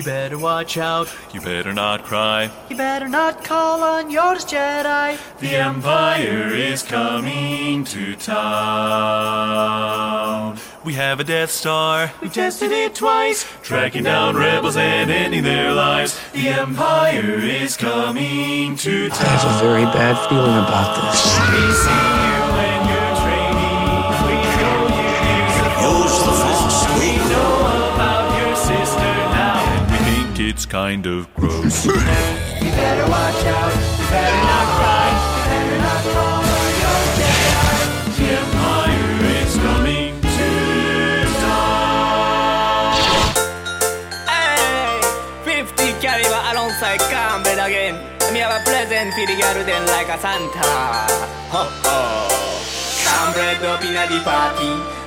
You better watch out. You better not cry. You better not call on yours Jedi. The Empire is coming to town. We have a Death Star. We tested it twice. Tracking down rebels and ending their lives. The Empire is coming to town. I have a very bad feeling about this. it's kind of gross. you better watch out, you better not cry, you better not is coming to die. Hey, 50 caliber alongside Campbell again. Me have a present for the girl then like a Santa. Ho ho. Some up in a party.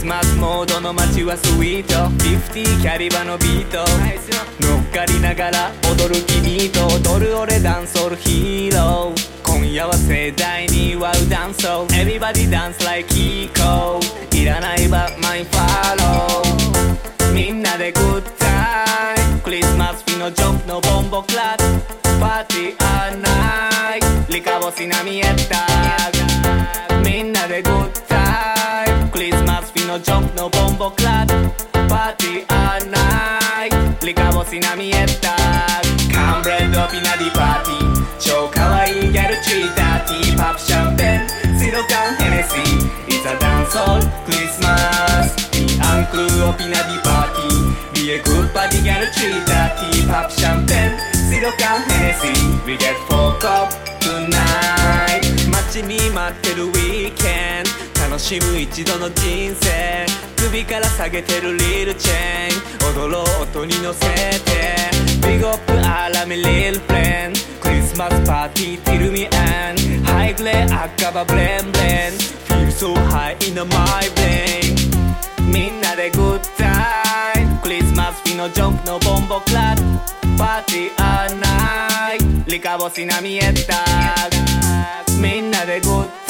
スマスモードの街はスイート。50キャリバのビート。乗っかりながら踊る君と踊る俺ダンソールヒーロー。今夜は盛大に祝うダンスを Everybody dance like Kiko いらない but my follow みんなでグッタイム。クリスマスフィのジョンプのボンボクラッパーティーアナイリカボシナミエッタのジョンのボンボクラッパーティーアナイトリカボシナミエッタカンブレッドピナディパーティー超可愛いギャルチーターティーパプシャンペンシロカンヘネシー It's a dance hall Christmas. いいアンクルオピナディパーティー Be a good party girl treat that. Tea pop champagne シロカンヘネシー We get fucked up tonight. 待ちに待ってるウィーケンしむ一度の人生首から下げてるリールチェーン。踊ろう音に乗せてビーグオップアラミリルフレンクリスマスパーティーティルミアンハイグレー赤羽ブレンブレン。Feel so high in my brain みんなでグッタイム。クリスマス日のジョンクのボンボクラッパーティーアナイリカボシナミエッタみんなでグッタイム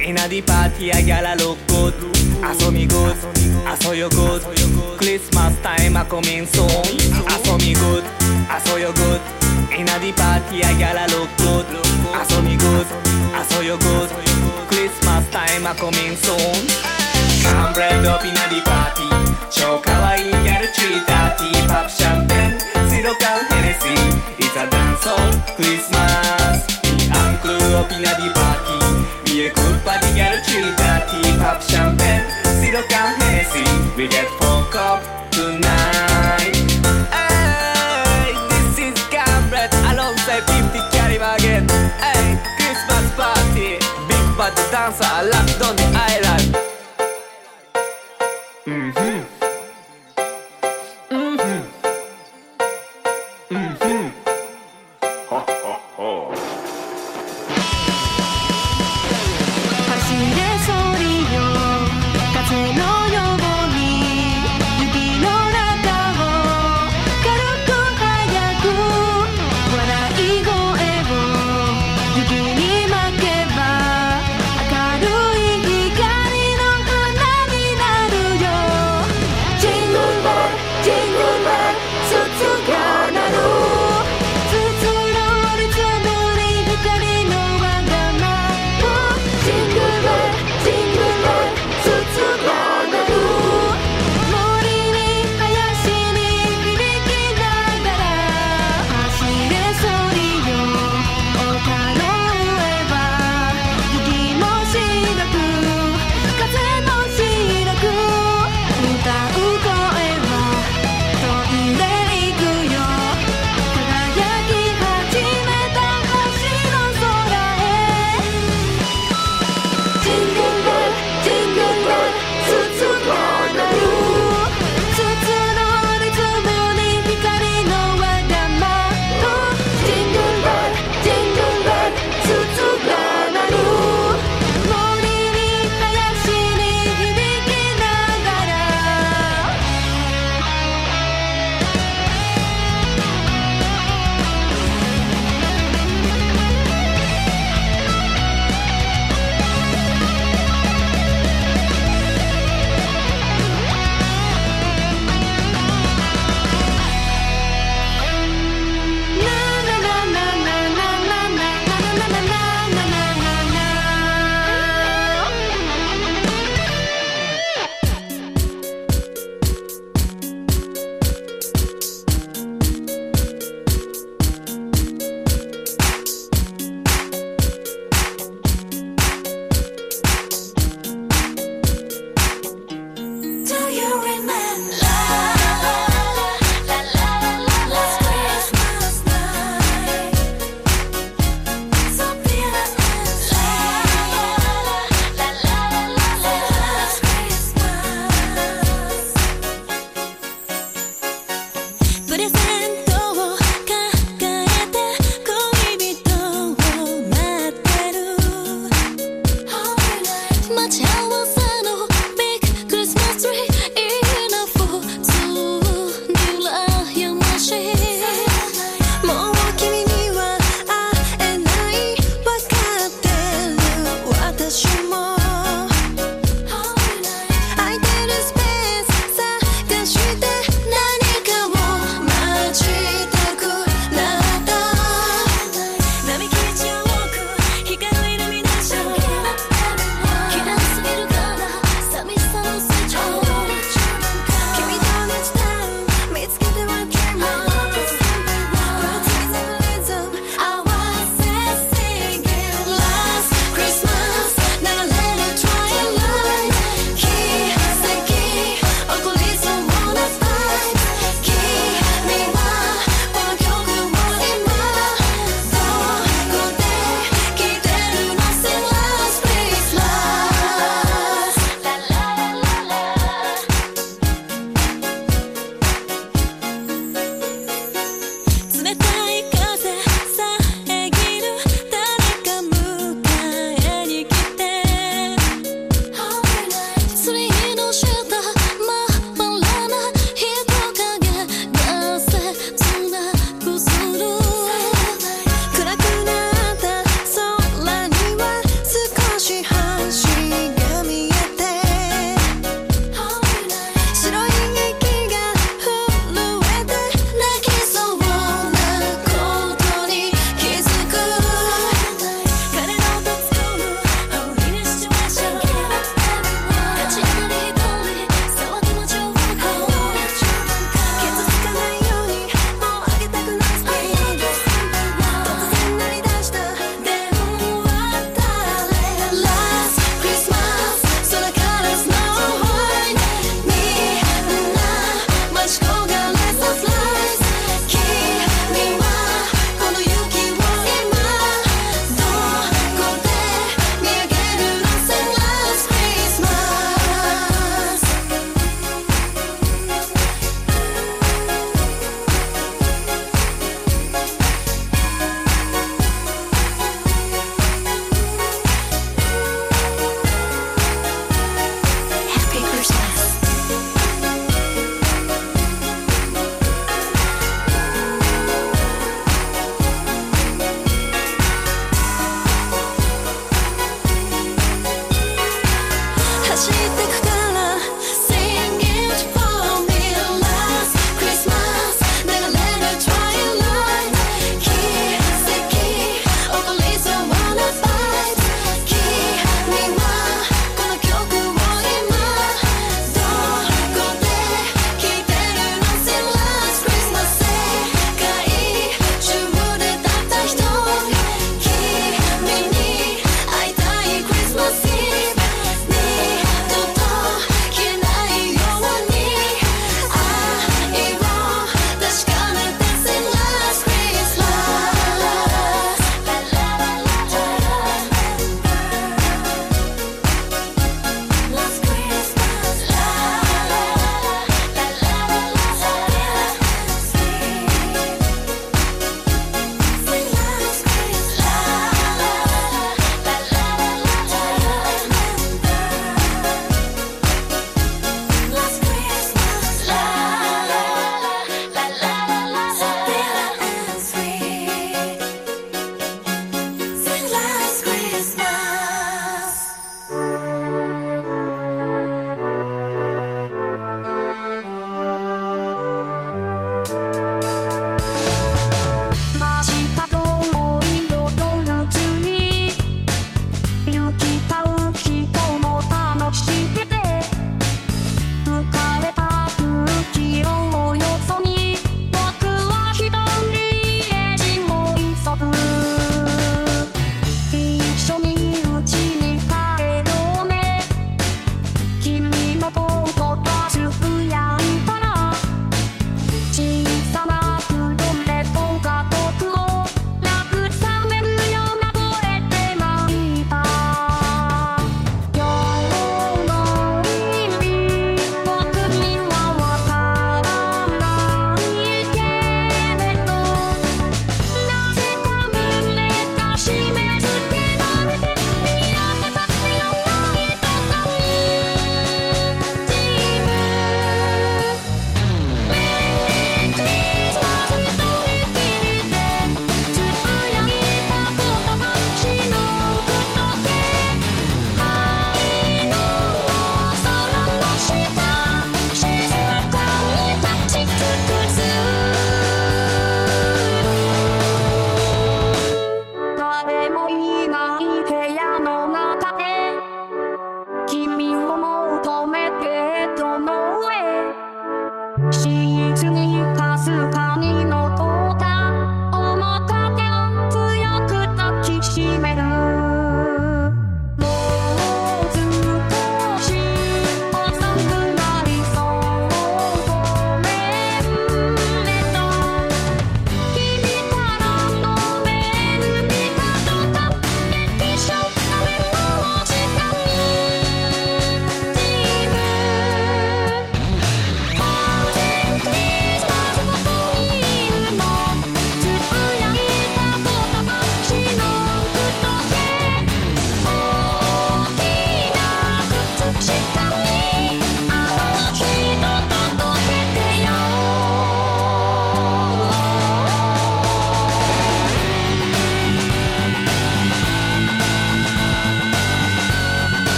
In a the party I gotta look good 遊び good 遊よ good Christmas time I coming soon 遊び good 遊よ good In a the party I gotta look good 遊び good 遊よ good Christmas time I coming soon カンブレッドピナディパーティー超可愛いギャルチーターティーパップシャンペンシロカンヘネシー It's a dance hall Christmas いいアンクルオ Be a good party ギャルチーターティーパップシャンペンシロカンヘネシー We get fucked up tonight Hey, this is Cambred alongside 50 caliber again Hey, Christmas party Big bad dancer locked on the island「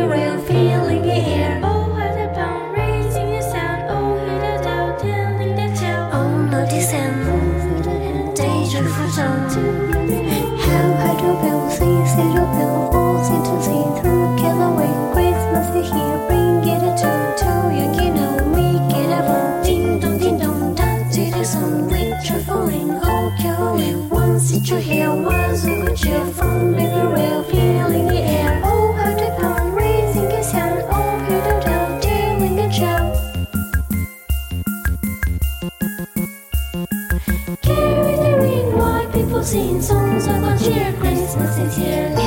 real feeling here. Christmas is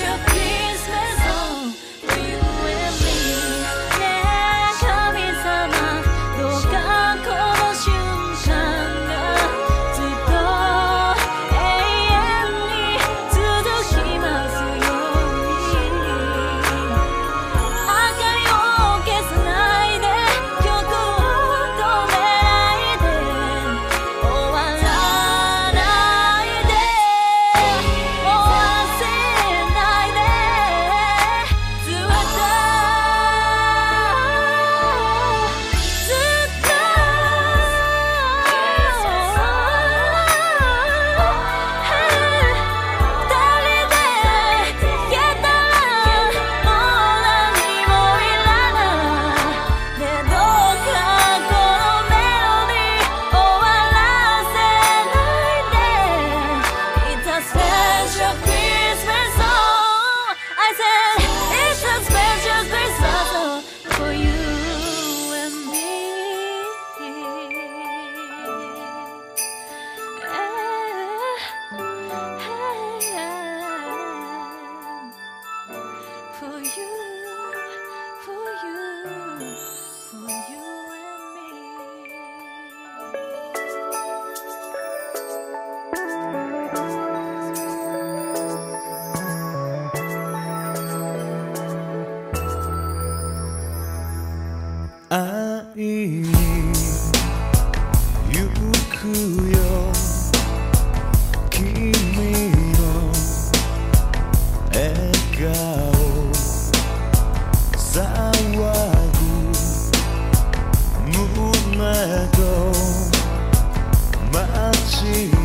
your 街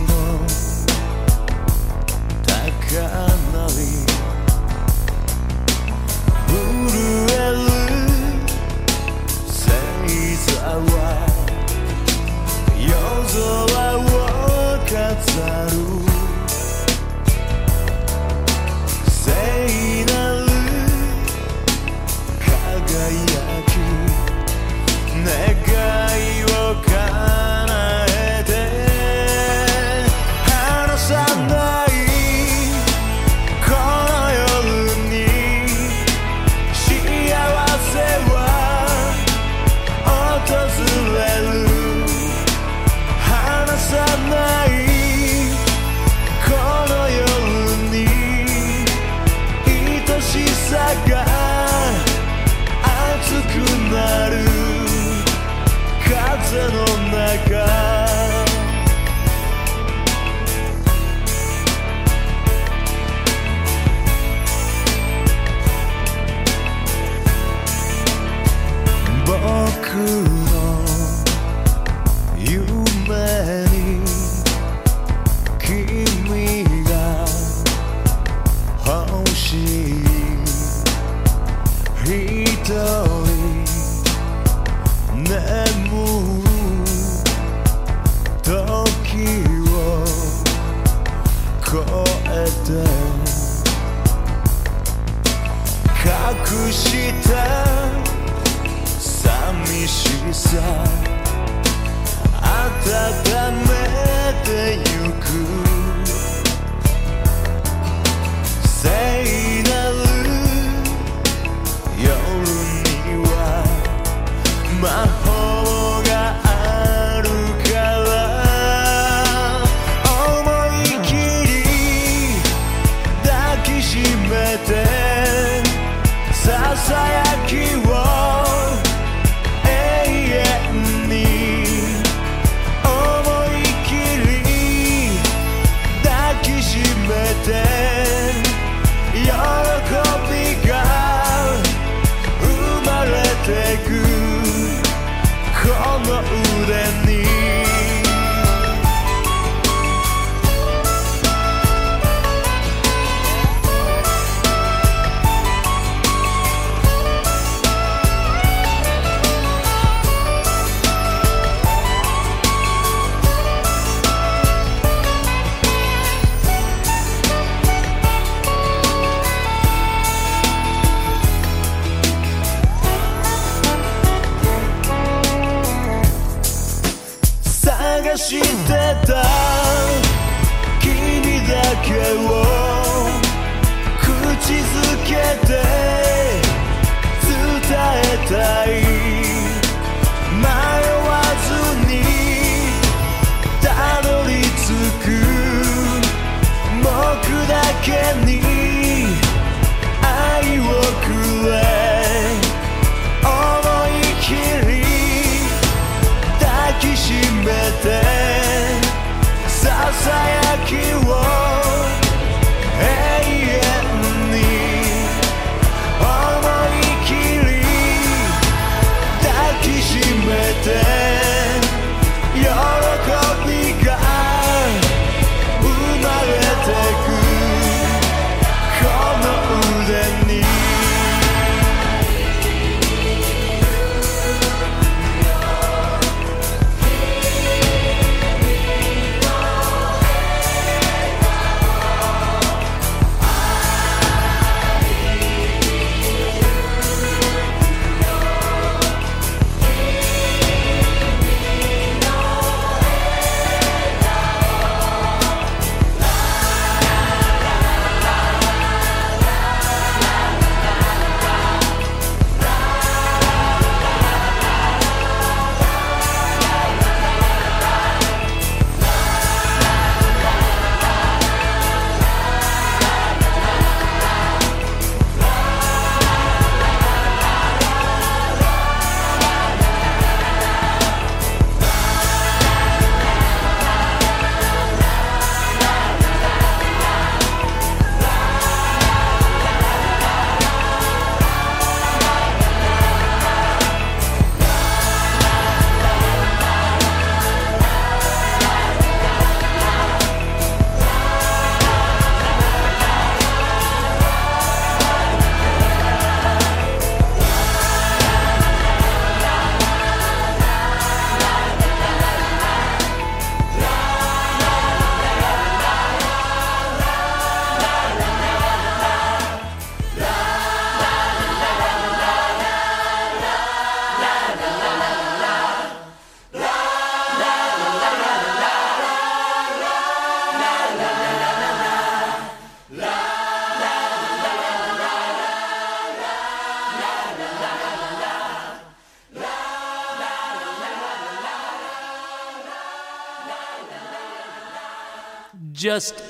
Just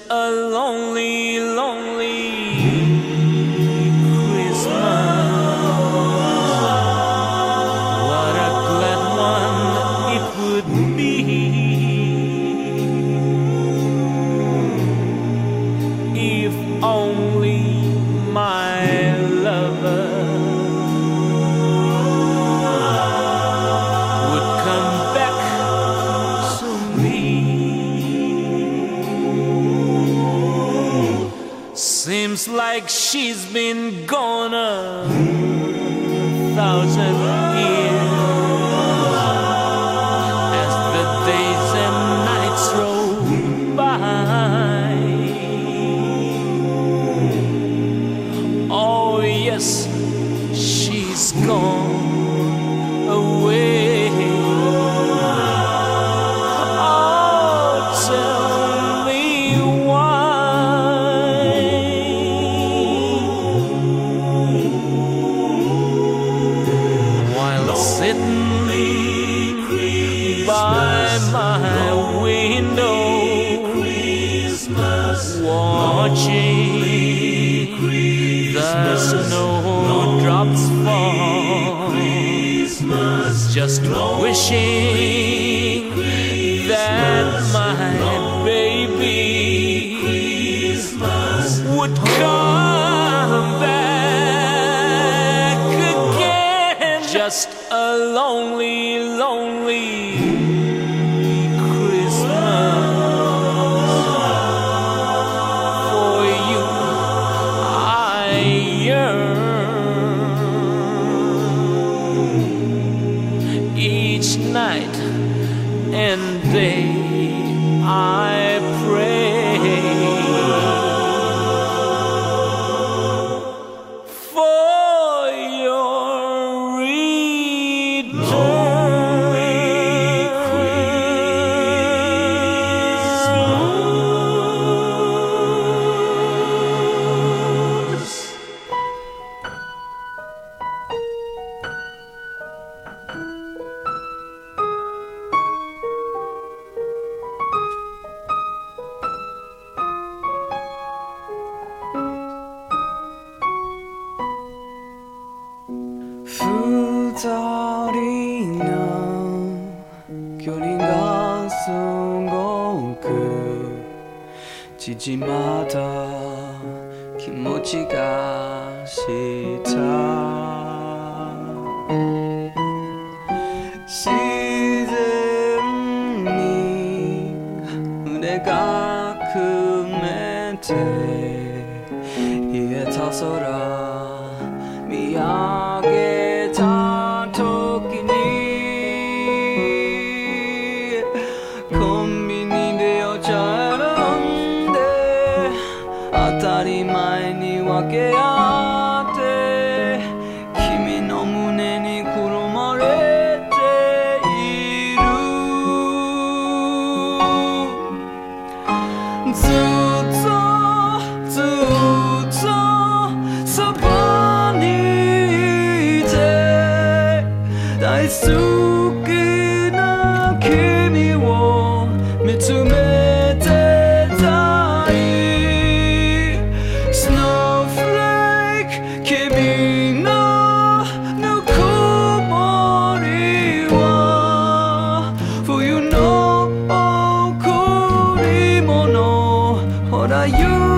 ほ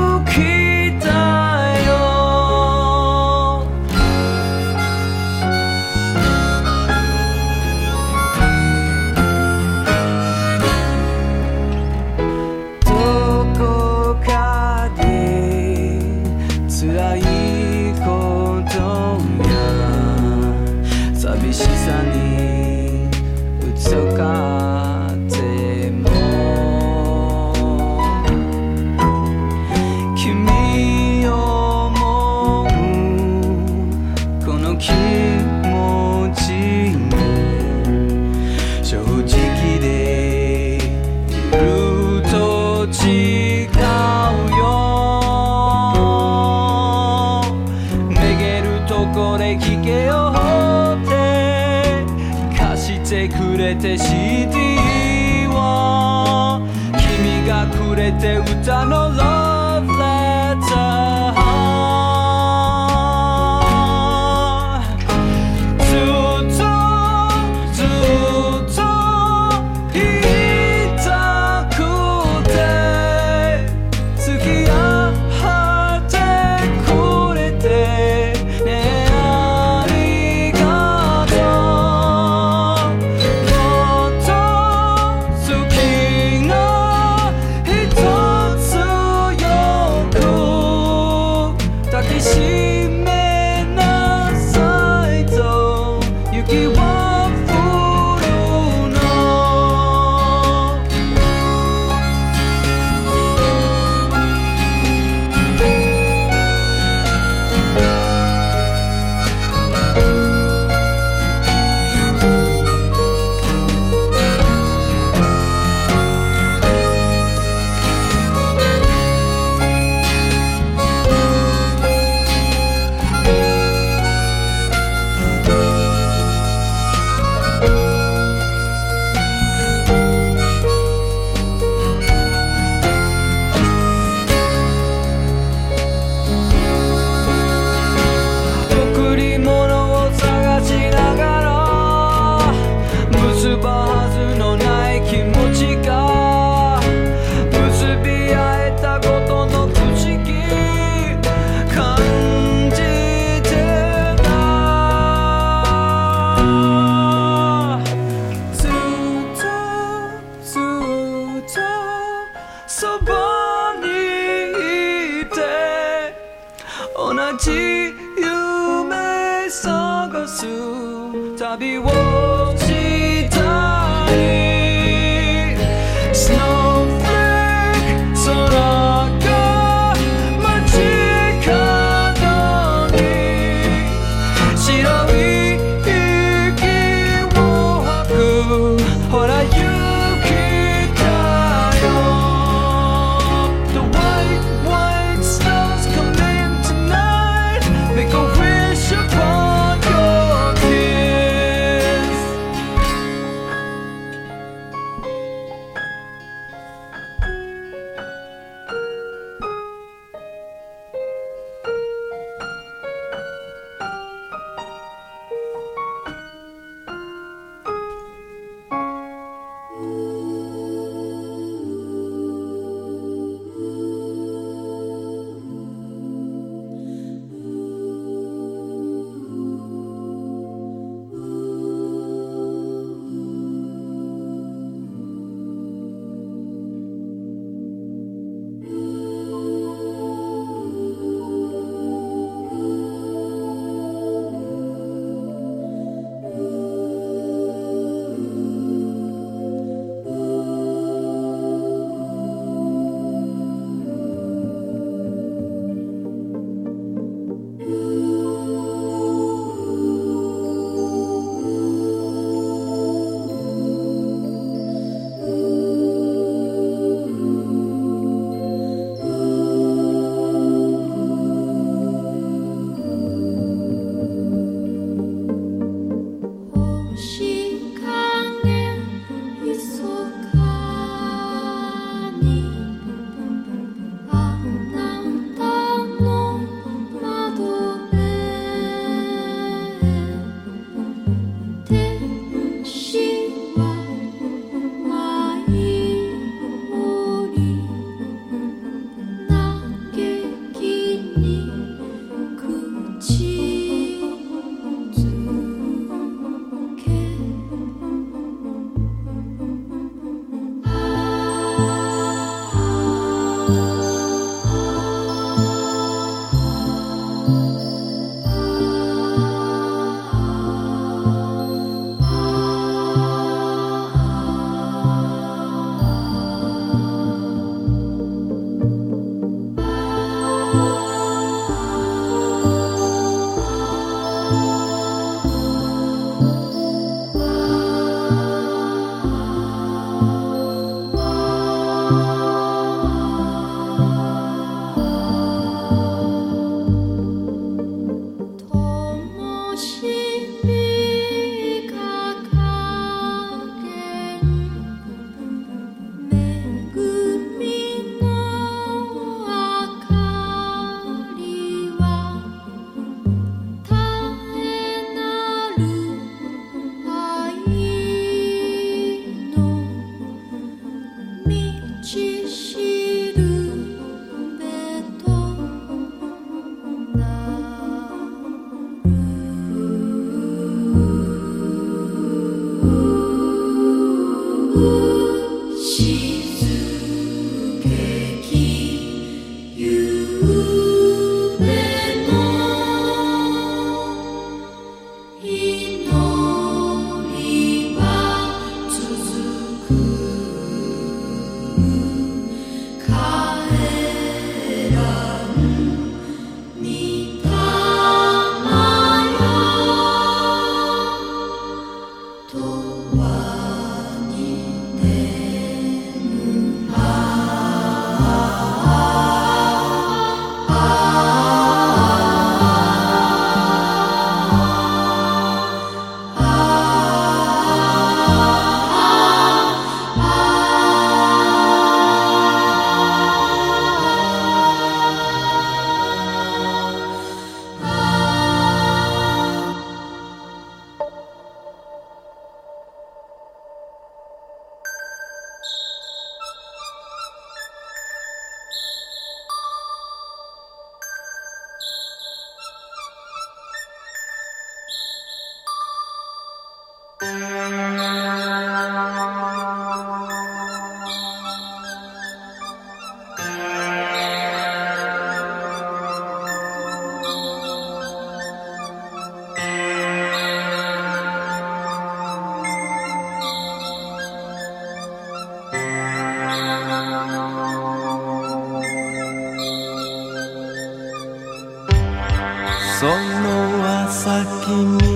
朝君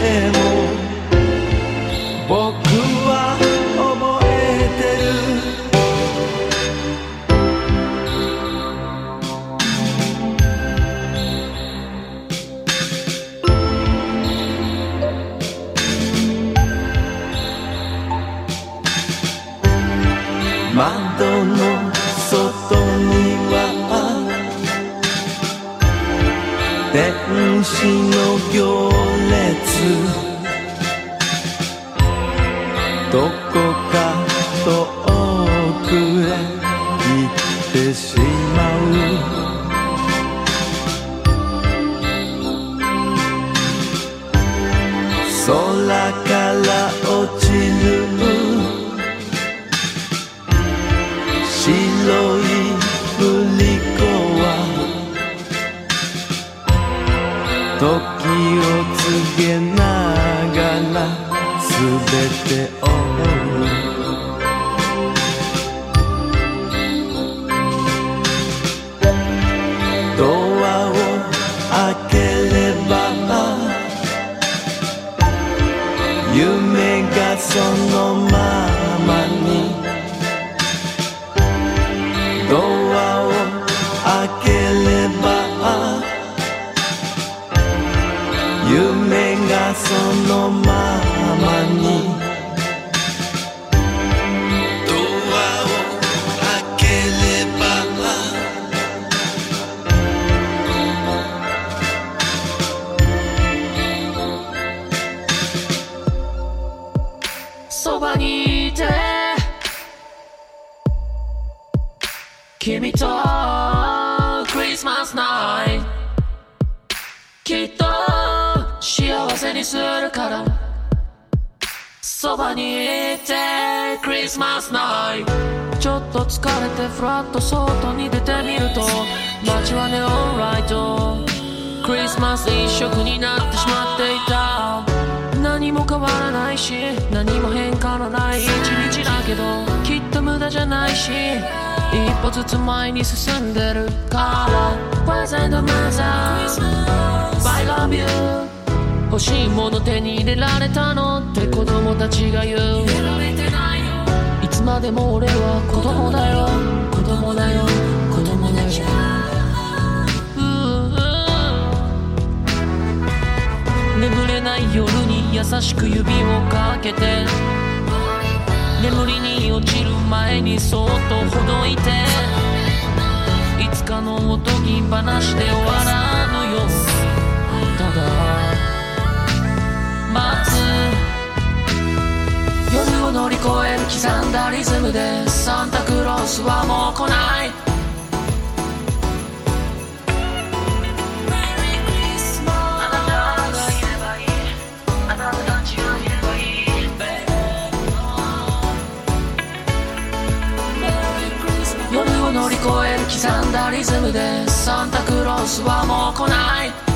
ても僕にするから。そばにいてクリスマスナイト。ちょっと疲れてフラッと外に出てみると街はネオンライト。クリスマス一色になってしまっていた。何も変わらないし何も変化のない一日だけどきっと無駄じゃないし一歩ずつ前に進んでるから。Present Mother I love you 欲しいもの手に入れられたのって子供たちが言う。いつまでも俺は子供だよ。子供だよ。子供だよ。眠れない夜に優しく指をかけて。眠りに落ちる前にそっとほどいて。いつかのおとぎ話で終わ待つ。夜を乗り越える刻んだリズムでサンタクロースはもう来ない。夜を乗り越える刻んだリズムでサンタクロースはもう来ない。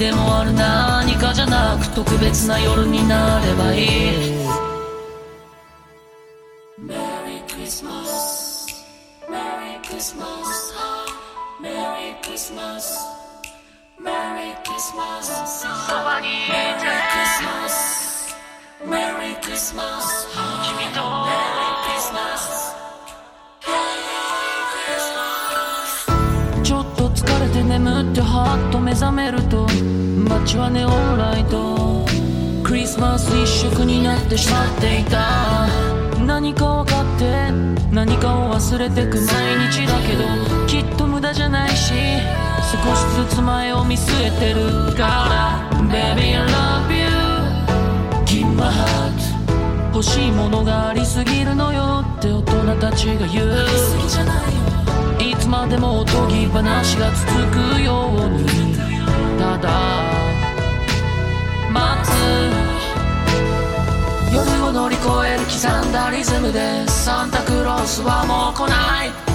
でもある何かじゃなく特別な夜になればいい Merry Christmas Merry Christmas Merry Christmas Merry Christmas そばにいて Merry Christmas 君と眠ってはっと目覚めると街はネオンライト。クリスマス一色になってしまっていた。何か分かって何かを忘れてく毎日だけどきっと無駄じゃないし少しずつ前を見据えてるから。Baby I love you. Give my heart. 欲しいものがありすぎるのよって大人たちが言う。いつまでもおとぎ話が続くように。ただ待つ。夜を乗り越える刻んだリズムでサンタクロースはもう来ない。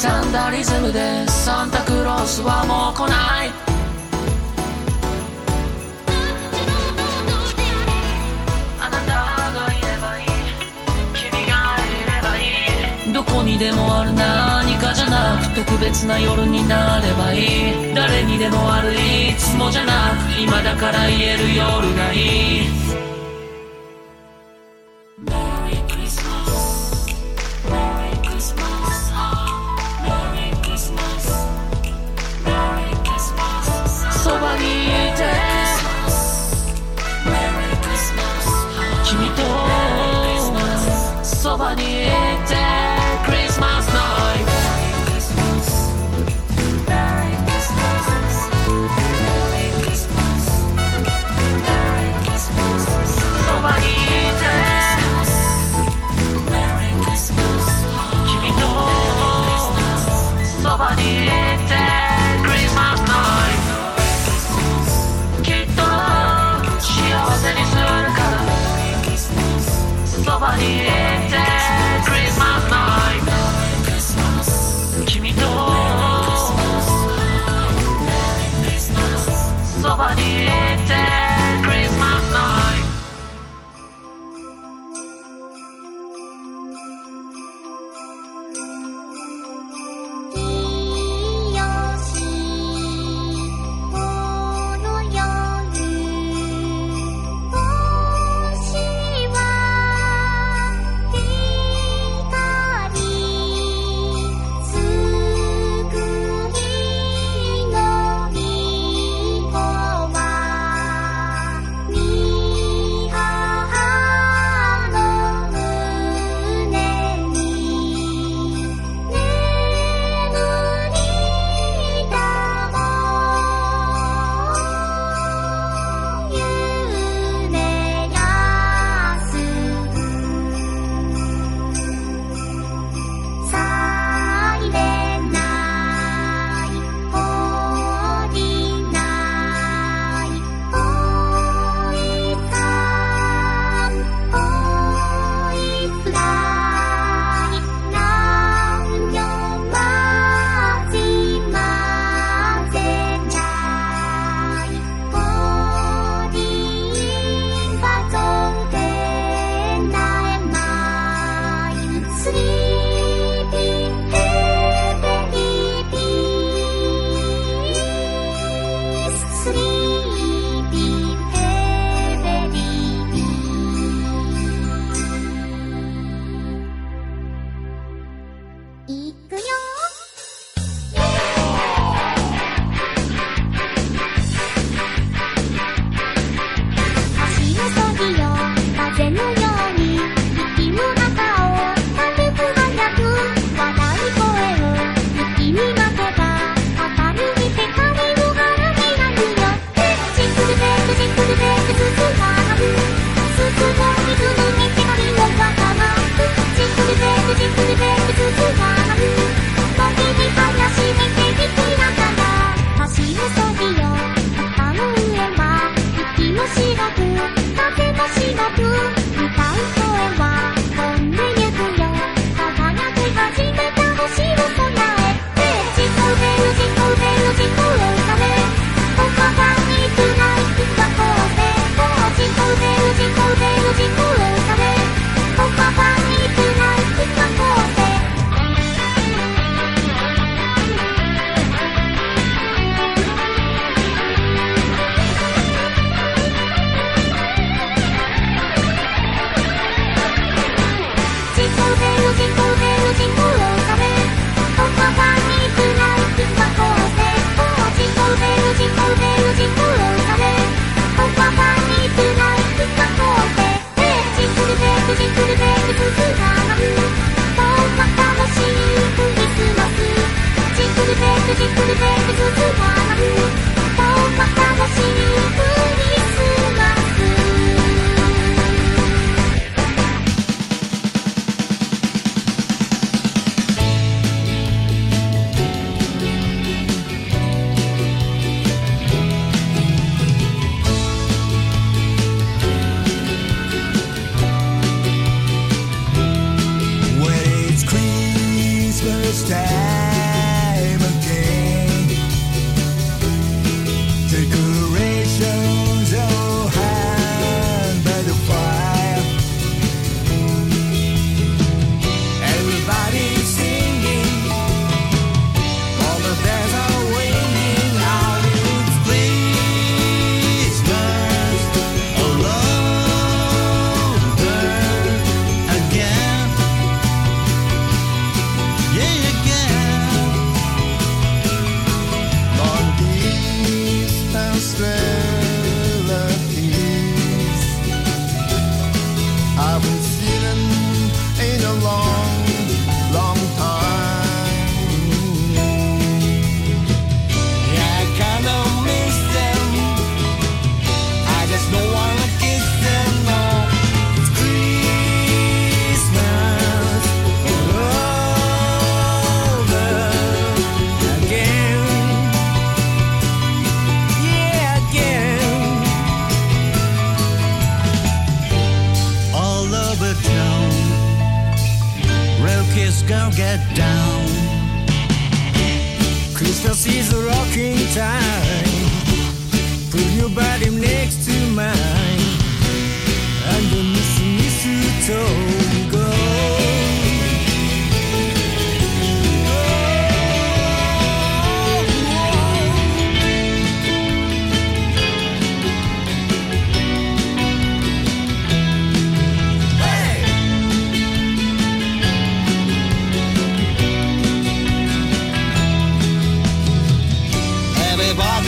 刻んだリズムでサンタクロースはもう来ない。あなたがいればいい。君がいればいい。どこにでもある何かじゃなく特別な夜になればいい。誰にでもあるいつもじゃなく今だから言える夜がいい。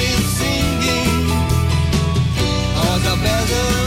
Everybody's singing, all the bells